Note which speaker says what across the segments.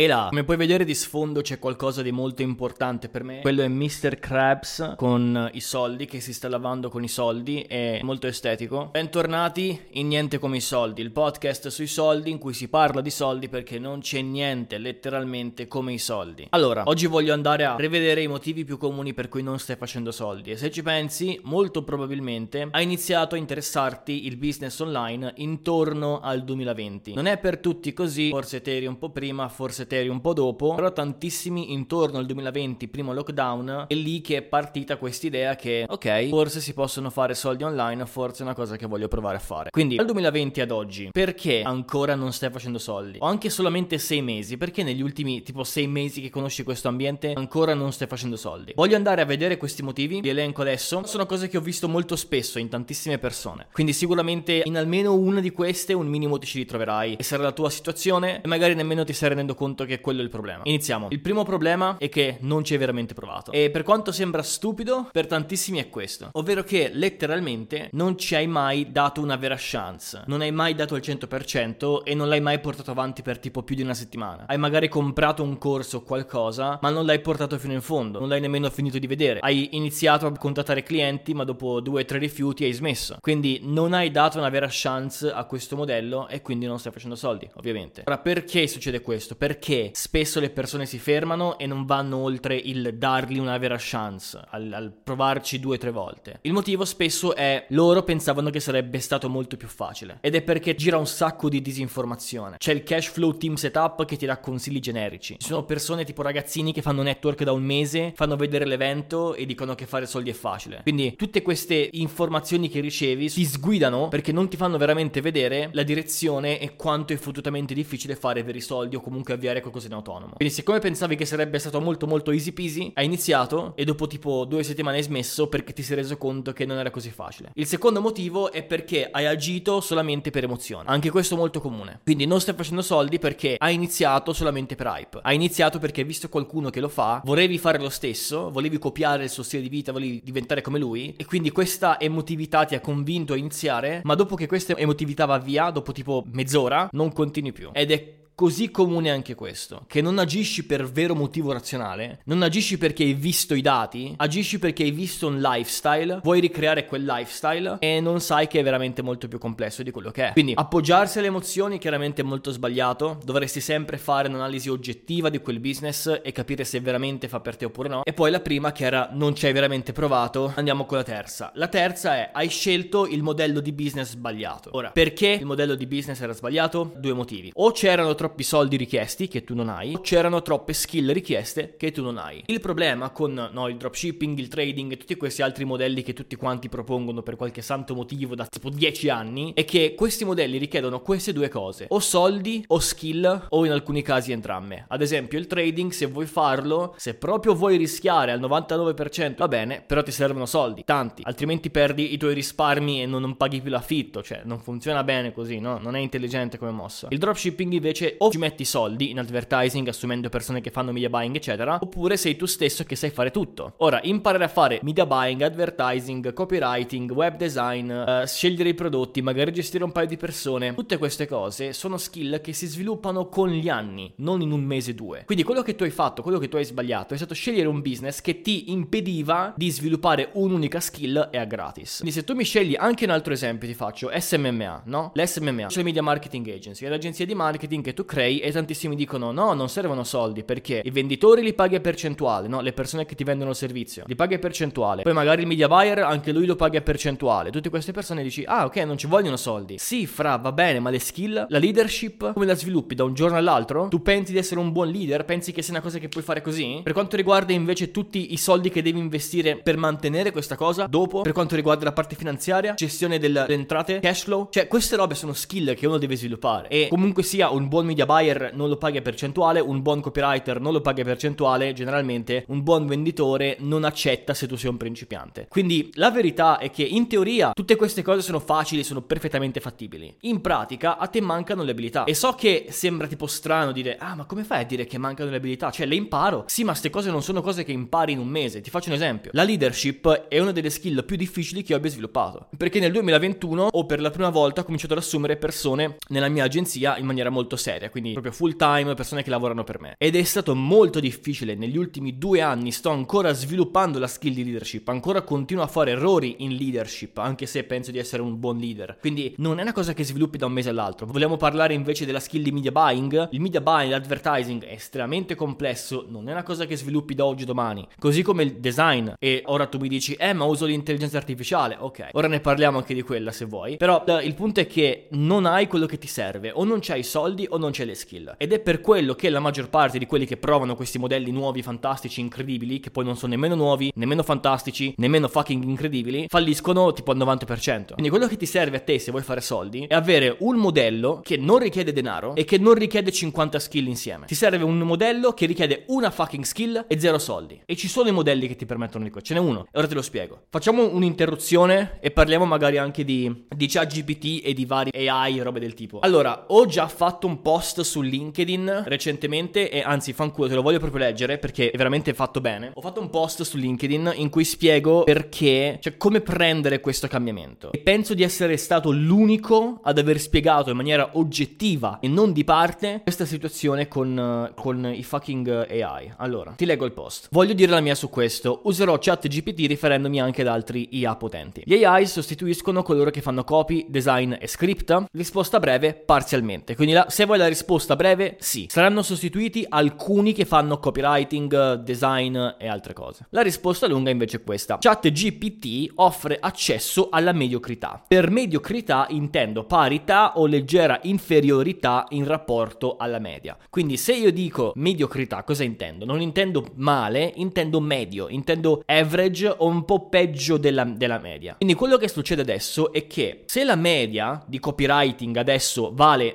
Speaker 1: E là, come puoi vedere di sfondo c'è qualcosa di molto importante per me. Quello è Mr. Krabs con i soldi, che si sta lavando con i soldi, è molto estetico. Bentornati in Niente come i soldi, il podcast sui soldi in cui si parla di soldi perché non c'è niente letteralmente come i soldi. Allora, oggi voglio andare a rivedere i motivi più comuni per cui non stai facendo soldi e se ci pensi, molto probabilmente hai iniziato a interessarti il business online intorno al 2020. Non è per tutti così, forse te eri un po' prima, forse eri un po' dopo, però tantissimi intorno al 2020, primo lockdown, è lì che è partita questa idea che ok, forse si possono fare soldi online, forse è una cosa che voglio provare a fare. Quindi dal 2020 ad oggi, perché ancora non stai facendo soldi? O anche solamente sei mesi, perché negli ultimi tipo sei mesi che conosci questo ambiente ancora non stai facendo soldi? Voglio andare a vedere questi motivi, li elenco adesso, sono cose che ho visto molto spesso in tantissime persone. Quindi sicuramente in almeno una di queste un minimo ti ci ritroverai e sarà la tua situazione e magari nemmeno ti stai rendendo conto che quello è il problema. Iniziamo. Il primo problema è che non ci hai veramente provato. E per quanto sembra stupido, per tantissimi è questo. Ovvero che letteralmente non ci hai mai dato una vera chance. Non hai mai dato il 100% e non l'hai mai portato avanti per tipo più di una settimana. Hai magari comprato un corso o qualcosa, ma non l'hai portato fino in fondo. Non l'hai nemmeno finito di vedere. Hai iniziato a contattare clienti, ma dopo due o tre rifiuti hai smesso. Quindi non hai dato una vera chance a questo modello e quindi non stai facendo soldi, ovviamente. Ora, perché succede questo? Perché spesso le persone si fermano e non vanno oltre il dargli una vera chance, al, al provarci due o tre volte. Il motivo spesso è loro pensavano che sarebbe stato molto più facile. Ed è perché gira un sacco di disinformazione. C'è il cash flow team setup che ti dà consigli generici. Ci sono persone tipo ragazzini che fanno network da un mese, fanno vedere l'evento e dicono che fare soldi è facile. Quindi tutte queste informazioni che ricevi ti sguidano perché non ti fanno veramente vedere la direzione e quanto è fottutamente difficile fare veri soldi o comunque avviare qualcosa in autonomo. Quindi siccome pensavi che sarebbe stato molto molto easy peasy, hai iniziato e dopo tipo due settimane hai smesso perché ti sei reso conto che non era così facile. Il secondo motivo è perché hai agito solamente per emozione. Anche questo è molto comune. Quindi non stai facendo soldi perché hai iniziato solamente per hype. Hai iniziato perché hai visto qualcuno che lo fa, volevi fare lo stesso, volevi copiare il suo stile di vita, volevi diventare come lui e quindi questa emotività ti ha convinto a iniziare, ma dopo che questa emotività va via, dopo tipo mezz'ora, non continui più. Ed è così comune anche questo, che non agisci per vero motivo razionale, non agisci perché hai visto i dati, agisci perché hai visto un lifestyle, vuoi ricreare quel lifestyle e non sai che è veramente molto più complesso di quello che è. Quindi appoggiarsi alle emozioni chiaramente è molto sbagliato, dovresti sempre fare un'analisi oggettiva di quel business e capire se veramente fa per te oppure no. E poi la prima che era non ci hai veramente provato, andiamo con la terza. La terza è hai scelto il modello di business sbagliato. Ora, perché il modello di business era sbagliato? Due motivi. O c'erano troppi troppi soldi richiesti che tu non hai, c'erano troppe skill richieste che tu non hai. Il problema con no, il dropshipping, il trading e tutti questi altri modelli che tutti quanti propongono per qualche santo motivo da tipo 10 anni è che questi modelli richiedono queste due cose, o soldi o skill o in alcuni casi entrambe. Ad esempio il trading se vuoi farlo, se proprio vuoi rischiare al 99% va bene, però ti servono soldi, tanti, altrimenti perdi i tuoi risparmi e non, non paghi più l'affitto, cioè non funziona bene così, no? Non è intelligente come mossa. Il dropshipping invece o ci metti soldi in advertising assumendo persone che fanno media buying eccetera oppure sei tu stesso che sai fare tutto. Ora imparare a fare media buying advertising copywriting web design uh, scegliere i prodotti magari gestire un paio di persone tutte queste cose sono skill che si sviluppano con gli anni non in un mese o due. Quindi quello che tu hai fatto quello che tu hai sbagliato è stato scegliere un business che ti impediva di sviluppare un'unica skill e a gratis. Quindi se tu mi scegli anche un altro esempio ti faccio SMMA no? l'SMMA Social Media Marketing Agency è l'agenzia di marketing che tu crei e tantissimi dicono no, non servono soldi perché i venditori li paghi a percentuale, no? Le persone che ti vendono il servizio li paghi a percentuale. Poi magari il media buyer anche lui lo paghi a percentuale. Tutte queste persone dici ah ok non ci vogliono soldi. Sì fra va bene ma le skill, la leadership come la sviluppi da un giorno all'altro? Tu pensi di essere un buon leader? Pensi che sia una cosa che puoi fare così? Per quanto riguarda invece tutti i soldi che devi investire per mantenere questa cosa dopo, per quanto riguarda la parte finanziaria, gestione delle entrate, cash flow, cioè queste robe sono skill che uno deve sviluppare e comunque sia un buon media buyer non lo paghi percentuale, un buon copywriter non lo paghi percentuale, generalmente un buon venditore non accetta se tu sei un principiante. Quindi la verità è che in teoria tutte queste cose sono facili, sono perfettamente fattibili. In pratica a te mancano le abilità. E so che sembra tipo strano dire "Ah, ma come fai a dire che mancano le abilità? Cioè, le imparo". Sì, ma queste cose non sono cose che impari in un mese. Ti faccio un esempio. La leadership è una delle skill più difficili che io abbia sviluppato, perché nel 2021 ho per la prima volta cominciato ad assumere persone nella mia agenzia in maniera molto seria seria, quindi proprio full time, persone che lavorano per me. Ed è stato molto difficile negli ultimi due anni, sto ancora sviluppando la skill di leadership, ancora continuo a fare errori in leadership, anche se penso di essere un buon leader. Quindi non è una cosa che sviluppi da un mese all'altro. Vogliamo parlare invece della skill di media buying? Il media buying, l'advertising è estremamente complesso, non è una cosa che sviluppi da oggi domani. Così come il design. E ora tu mi dici, eh ma uso l'intelligenza artificiale, ok. Ora ne parliamo anche di quella se vuoi. Però eh, il punto è che non hai quello che ti serve, o non c'hai soldi o non c'hai le skill. Ed è per quello che la maggior parte di quelli che provano questi modelli nuovi, fantastici, incredibili, che poi non sono nemmeno nuovi, nemmeno fantastici, nemmeno fucking incredibili, falliscono tipo al 90%. Quindi quello che ti serve a te se vuoi fare soldi è avere un modello che non richiede denaro e che non richiede 50 skill insieme. Ti serve un modello che richiede una fucking skill e zero soldi. E ci sono i modelli che ti permettono di questo. Ce n'è uno. E ora te lo spiego. Facciamo un'interruzione e parliamo magari anche di, di ChatGPT e di vari AI e robe del tipo. Allora, ho già fatto un post su LinkedIn recentemente e anzi, fanculo, te lo voglio proprio leggere perché è veramente fatto bene. Ho fatto un post su LinkedIn in cui spiego perché, cioè come prendere questo cambiamento. E penso di essere stato l'unico ad aver spiegato in maniera oggettiva e non di parte questa situazione con, con i fucking AI. Allora, ti leggo il post. Voglio dire la mia su questo. Userò ChatGPT riferendomi anche ad altri IA potenti. Gli AI sostituiscono coloro che fanno copy, design e script? Risposta breve, parzialmente. Quindi la, se vuoi la risposta breve, sì. Saranno sostituiti alcuni che fanno copywriting, design e altre cose. La risposta lunga invece è questa. ChatGPT offre accesso alla mediocrità. Per mediocrità intendo parità o leggera inferiorità in rapporto alla media. Quindi se io dico mediocrità, cosa intendo? Non intendo male, intendo medio, intendo average o un po' peggio della, della media. Quindi quello che succede adesso è che se la media di copywriting adesso vale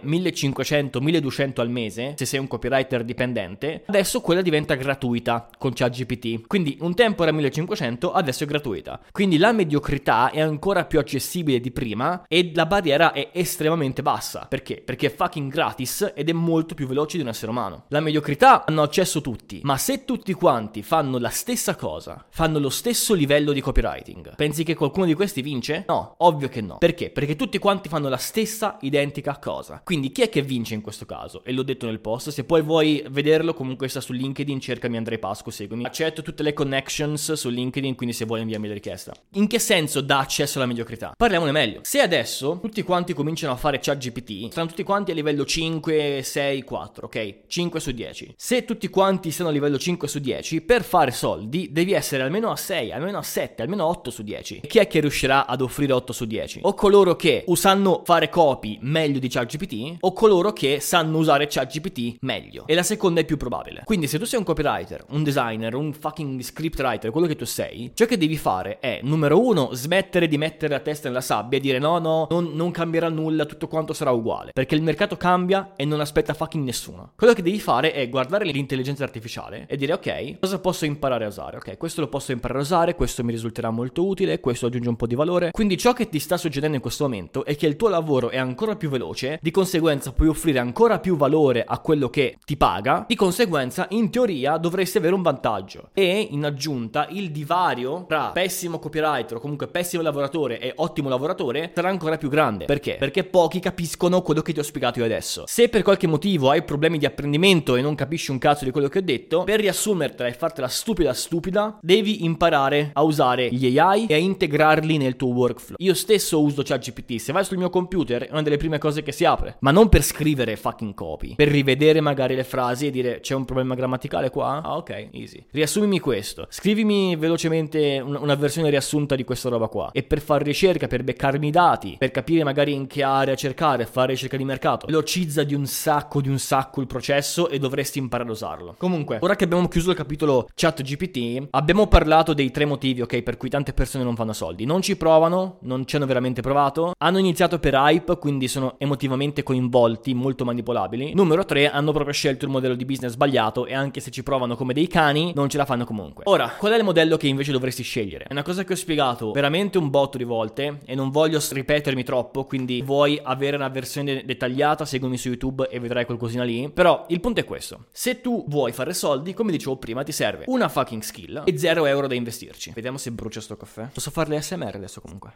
Speaker 1: 1500-1200 al mese, se sei un copywriter dipendente, adesso quella diventa gratuita con ChatGPT. Quindi un tempo era 1500, adesso è gratuita. Quindi la mediocrità è ancora più accessibile di prima e la barriera è estremamente bassa. Perché? Perché è fucking gratis ed è molto più veloce di un essere umano. La mediocrità hanno accesso tutti, ma se tutti quanti fanno la stessa cosa, fanno lo stesso livello di copywriting, pensi che qualcuno di questi vince? No, ovvio che no. Perché? Perché tutti quanti fanno la stessa identica cosa. Quindi chi è che vince in questo caso? E l'ho detto nel post, se poi vuoi vederlo comunque sta su LinkedIn, cercami Andrei Pasco, seguimi. Accetto tutte le connections su LinkedIn, quindi se vuoi inviarmi la richiesta. In che senso dà accesso alla mediocrità? Parliamone meglio. Se adesso tutti quanti cominciano a fare chat GPT, saranno tutti quanti a livello 5, 6, 4, ok? 5 su 10. Se tutti quanti siano a livello 5 su 10, per fare soldi devi essere almeno a 6, almeno a 7, almeno a 8 su 10. E chi è che riuscirà ad offrire 8 su 10? O coloro che sanno fare copy meglio di ChatGPT o coloro che sanno usare ChatGPT meglio. E la seconda è più probabile. Quindi se tu sei un copywriter, un designer, un fucking scriptwriter, quello che tu sei, ciò che devi fare è, numero uno, smettere di mettere la testa nella sabbia e dire no, no, non, non cambierà nulla, tutto quanto sarà uguale. Perché il mercato cambia e non aspetta fucking nessuno. Quello che devi fare è guardare l'intelligenza artificiale e dire ok, cosa posso imparare a usare? Ok, questo lo posso imparare a usare, questo mi risulterà molto utile, questo aggiunge un po' di valore. Quindi ciò che ti sta succedendo in questo momento è che il tuo lavoro è ancora più veloce, di conseguenza puoi offrire ancora più valore a quello che ti paga, di conseguenza in teoria dovresti avere un vantaggio. E in aggiunta il divario tra pessimo copywriter o comunque pessimo lavoratore e ottimo lavoratore sarà ancora più grande. Perché? Perché pochi capiscono quello che ti ho spiegato io adesso. Se per qualche motivo hai problemi di apprendimento e non capisci un cazzo di quello che ho detto, per riassumertela e fartela stupida stupida, devi imparare a usare gli AI e a integrarli nel tuo workflow. Io stesso uso ChatGPT, se vai sul mio computer è una delle prime cose che si apre, ma non per scrivere fucking copy, per rivedere magari le frasi e dire c'è un problema grammaticale qua? Ah ok, easy. Riassumimi questo, scrivimi velocemente una versione riassunta di questa roba qua e per fare ricerca, per beccarmi i dati, per capire magari in che area cercare, fare ricerca di mercato, velocizza di un sacco, di un sacco il processo e dovresti imparare a usarlo. Comunque, ora che abbiamo chiuso il capitolo chat GPT, abbiamo parlato dei tre motivi, ok, per cui tante persone non fanno soldi. Non ci provano, non ci hanno veramente provato, hanno iniziato per hype, quindi sono emotivamente coinvolti, molto manipolabili. Numero 3, hanno proprio scelto il modello di business sbagliato e anche se ci provano come dei cani, non ce la fanno comunque. Ora, qual è il modello che invece dovresti scegliere? È una cosa che ho spiegato veramente un botto di volte e non voglio ripetermi troppo, quindi vuoi avere una versione dettagliata, seguimi su YouTube e vedrai qualcosina lì. Però il punto è questo. Se tu vuoi fare soldi, come dicevo prima, ti serve una fucking skill e 0 euro da investirci. Vediamo se brucia sto caffè. Posso farle SMR adesso comunque.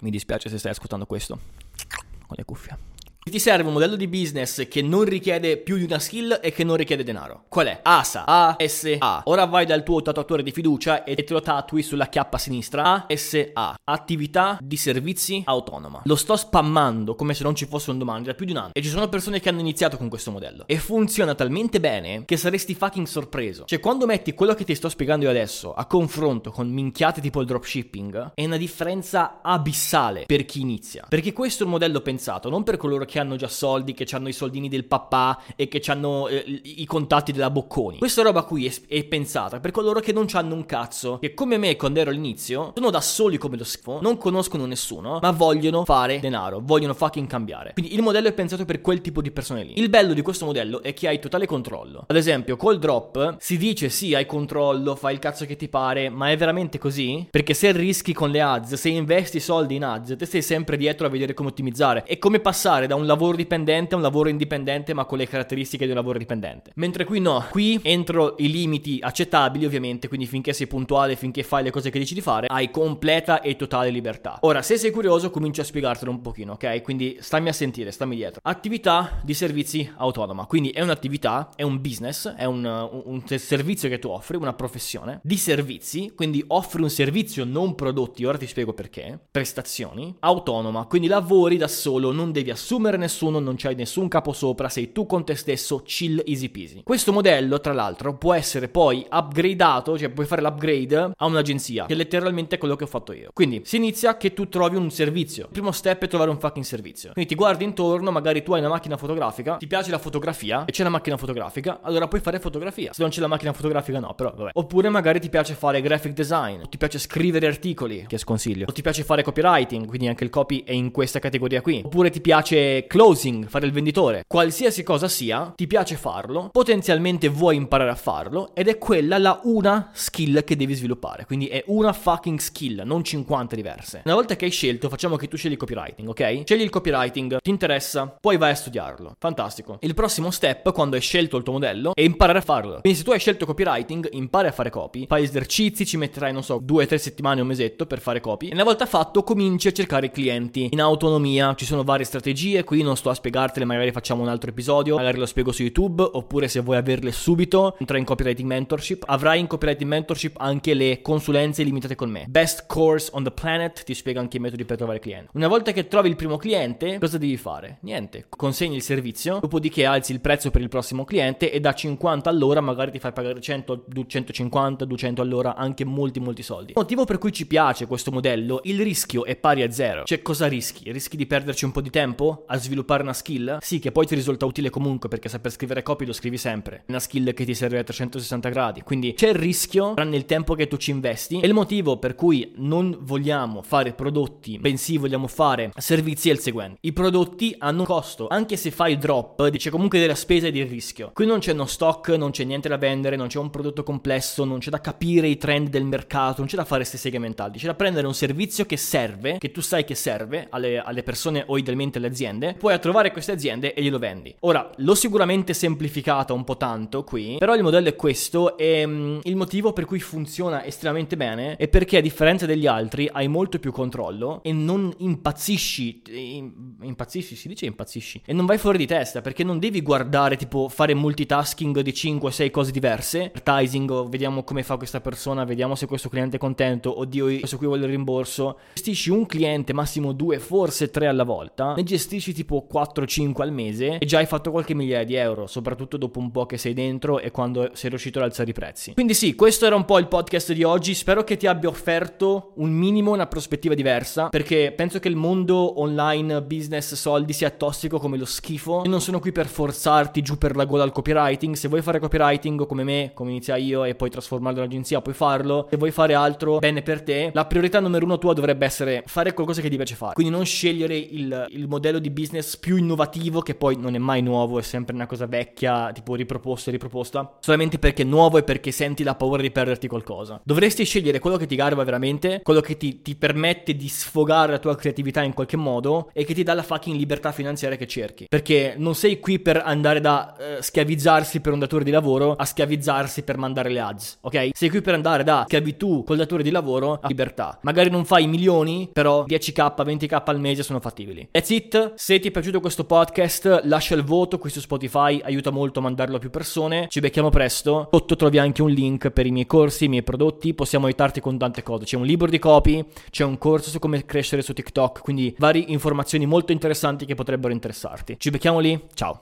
Speaker 1: Mi dispiace se stai ascoltando questo. con le cuffie. Ti serve un modello di business che non richiede più di una skill e che non richiede denaro. Qual è? ASA. ASA. Ora vai dal tuo tatuatore di fiducia e te lo tatui sulla chiappa sinistra. ASA. Attività di servizi autonoma. Lo sto spammando come se non ci fosse un domani da più di un anno. E ci sono persone che hanno iniziato con questo modello. E funziona talmente bene che saresti fucking sorpreso. Cioè, quando metti quello che ti sto spiegando io adesso a confronto con minchiate tipo il dropshipping, è una differenza abissale per chi inizia. Perché questo è un modello pensato non per coloro che che hanno già soldi, che hanno i soldini del papà e che hanno eh, i contatti della Bocconi. Questa roba qui è, è, pensata per coloro che non hanno un cazzo, che come me quando ero all'inizio, sono da soli come lo schifo, non conoscono nessuno, ma vogliono fare denaro, vogliono fucking cambiare. Quindi il modello è pensato per quel tipo di persone lì. Il bello di questo modello è che hai totale controllo. Ad esempio, col drop si dice sì, hai controllo, fai il cazzo che ti pare, ma è veramente così? Perché se rischi con le ads, se investi soldi in ads, te sei sempre dietro a vedere come ottimizzare. È come passare da un lavoro dipendente a un lavoro indipendente ma con le caratteristiche di un lavoro dipendente. Mentre qui no, qui entro i limiti accettabili ovviamente, quindi finché sei puntuale, finché fai le cose che dici di fare, hai completa e totale libertà. Ora, se sei curioso, comincio a spiegartelo un pochino, ok? Quindi stammi a sentire, stammi dietro. Attività di servizi autonoma, quindi è un'attività, è un business, è un, un, un servizio che tu offri, una professione di servizi, quindi offri un servizio, non prodotti, ora ti spiego perché, prestazioni, autonoma, quindi lavori da solo, non devi assumere per nessuno, non c'hai nessun capo sopra, sei tu con te stesso, chill easy peasy. Questo modello, tra l'altro, può essere poi upgradato, cioè puoi fare l'upgrade a un'agenzia, che è letteralmente quello che ho fatto io. Quindi si inizia che tu trovi un servizio. Il primo step è trovare un fucking servizio. Quindi ti guardi intorno, magari tu hai una macchina fotografica, ti piace la fotografia e c'è la macchina fotografica, allora puoi fare fotografia. Se non c'è la macchina fotografica no, però vabbè. Oppure magari ti piace fare graphic design, o ti piace scrivere articoli, che sconsiglio, o ti piace fare copywriting, quindi anche il copy è in questa categoria qui. Oppure ti piace closing, fare il venditore, qualsiasi cosa sia, ti piace farlo, potenzialmente vuoi imparare a farlo ed è quella la una skill che devi sviluppare. Quindi è una fucking skill, non 50 diverse. Una volta che hai scelto, facciamo che tu scegli il copywriting, ok? Scegli il copywriting, ti interessa, poi vai a studiarlo. Fantastico. Il prossimo step, quando hai scelto il tuo modello, è imparare a farlo. Quindi se tu hai scelto copywriting, impari a fare copy, fai esercizi, ci metterai, non so, due o tre settimane, un mesetto per fare copy. E una volta fatto, cominci a cercare clienti in autonomia. Ci sono varie strategie, qui non sto a spiegartele, magari facciamo un altro episodio, magari lo spiego su YouTube, oppure se vuoi averle subito, entra in Copywriting Mentorship. Avrai in Copywriting Mentorship anche le consulenze limitate con me. Best course on the planet, ti spiego anche i metodi per trovare clienti. Una volta che trovi il primo cliente, cosa devi fare? Niente, consegni il servizio, dopodiché alzi il prezzo per il prossimo cliente e da 50 all'ora magari ti fai pagare 100, 150, 200 all'ora, anche molti molti soldi. Il motivo per cui ci piace questo modello, il rischio è pari a zero. Cioè cosa rischi? Rischi di perderci un po' di tempo a sviluppare una skill? Sì, che poi ti risulta utile comunque perché saper scrivere copy lo scrivi sempre. Una skill che ti serve a 360 gradi. Quindi c'è il rischio nel tempo che tu ci investi. E il motivo per cui non vogliamo fare prodotti, bensì vogliamo fare servizi è il seguente. I prodotti hanno un costo. Anche se fai drop, dice comunque della spesa e del rischio. Qui non c'è uno stock, non c'è niente da vendere, non c'è un prodotto complesso, non c'è da capire i trend del mercato, non c'è da fare queste seghe mentali. C'è da prendere un servizio che serve, che tu sai che serve alle, alle persone o idealmente alle aziende. Puoi a trovare queste aziende e glielo vendi. Ora, l'ho sicuramente semplificata un po' tanto qui, però il modello è questo e um, il motivo per cui funziona estremamente bene è perché a differenza degli altri hai molto più controllo e non impazzisci, impazzisci, si dice impazzisci, e non vai fuori di testa perché non devi guardare tipo fare multitasking di 5-6 cose diverse, advertising, vediamo come fa questa persona, vediamo se questo cliente è contento, oddio questo qui vuole il rimborso, gestisci un cliente, massimo due, forse tre alla volta, ne gestisci tipo 4-5 al mese e già hai fatto qualche migliaia di euro, soprattutto dopo un po' che sei dentro e quando sei riuscito ad alzare i prezzi. Quindi sì, questo era un po' il podcast di oggi, spero che ti abbia offerto un minimo una prospettiva diversa, perché penso che il mondo online, business, soldi sia tossico come lo schifo. Io non sono qui per forzarti giù per la gola al copywriting, se vuoi fare copywriting come me, come inizia io e poi trasformarlo in agenzia, puoi farlo. Se vuoi fare altro, bene per te. La priorità numero uno tua dovrebbe essere fare qualcosa che ti piace fare. Quindi non scegliere il, il modello di business più innovativo, che poi non è mai nuovo, è sempre una cosa vecchia, tipo riproposta e riproposta, solamente perché è nuovo e perché senti la paura di perderti qualcosa. Dovresti scegliere quello che ti garba veramente, quello che ti, ti permette di sfogare la tua creatività in qualche modo e che ti dà la fucking libertà finanziaria che cerchi. Perché non sei qui per andare da eh, schiavizzarsi per un datore di lavoro a schiavizzarsi per mandare le ads, ok? Sei qui per andare da schiavitù col datore di lavoro a libertà. Magari non fai milioni, però 10k, 20k al mese sono fattibili. That's it. Se Se ti è piaciuto questo podcast, lascia il voto qui su Spotify, aiuta molto a mandarlo a più persone. Ci becchiamo presto. Sotto trovi anche un link per i miei corsi, i miei prodotti, possiamo aiutarti con tante cose. C'è un libro di copy, c'è un corso su come crescere su TikTok, quindi varie informazioni molto interessanti che potrebbero interessarti. Ci becchiamo lì, ciao.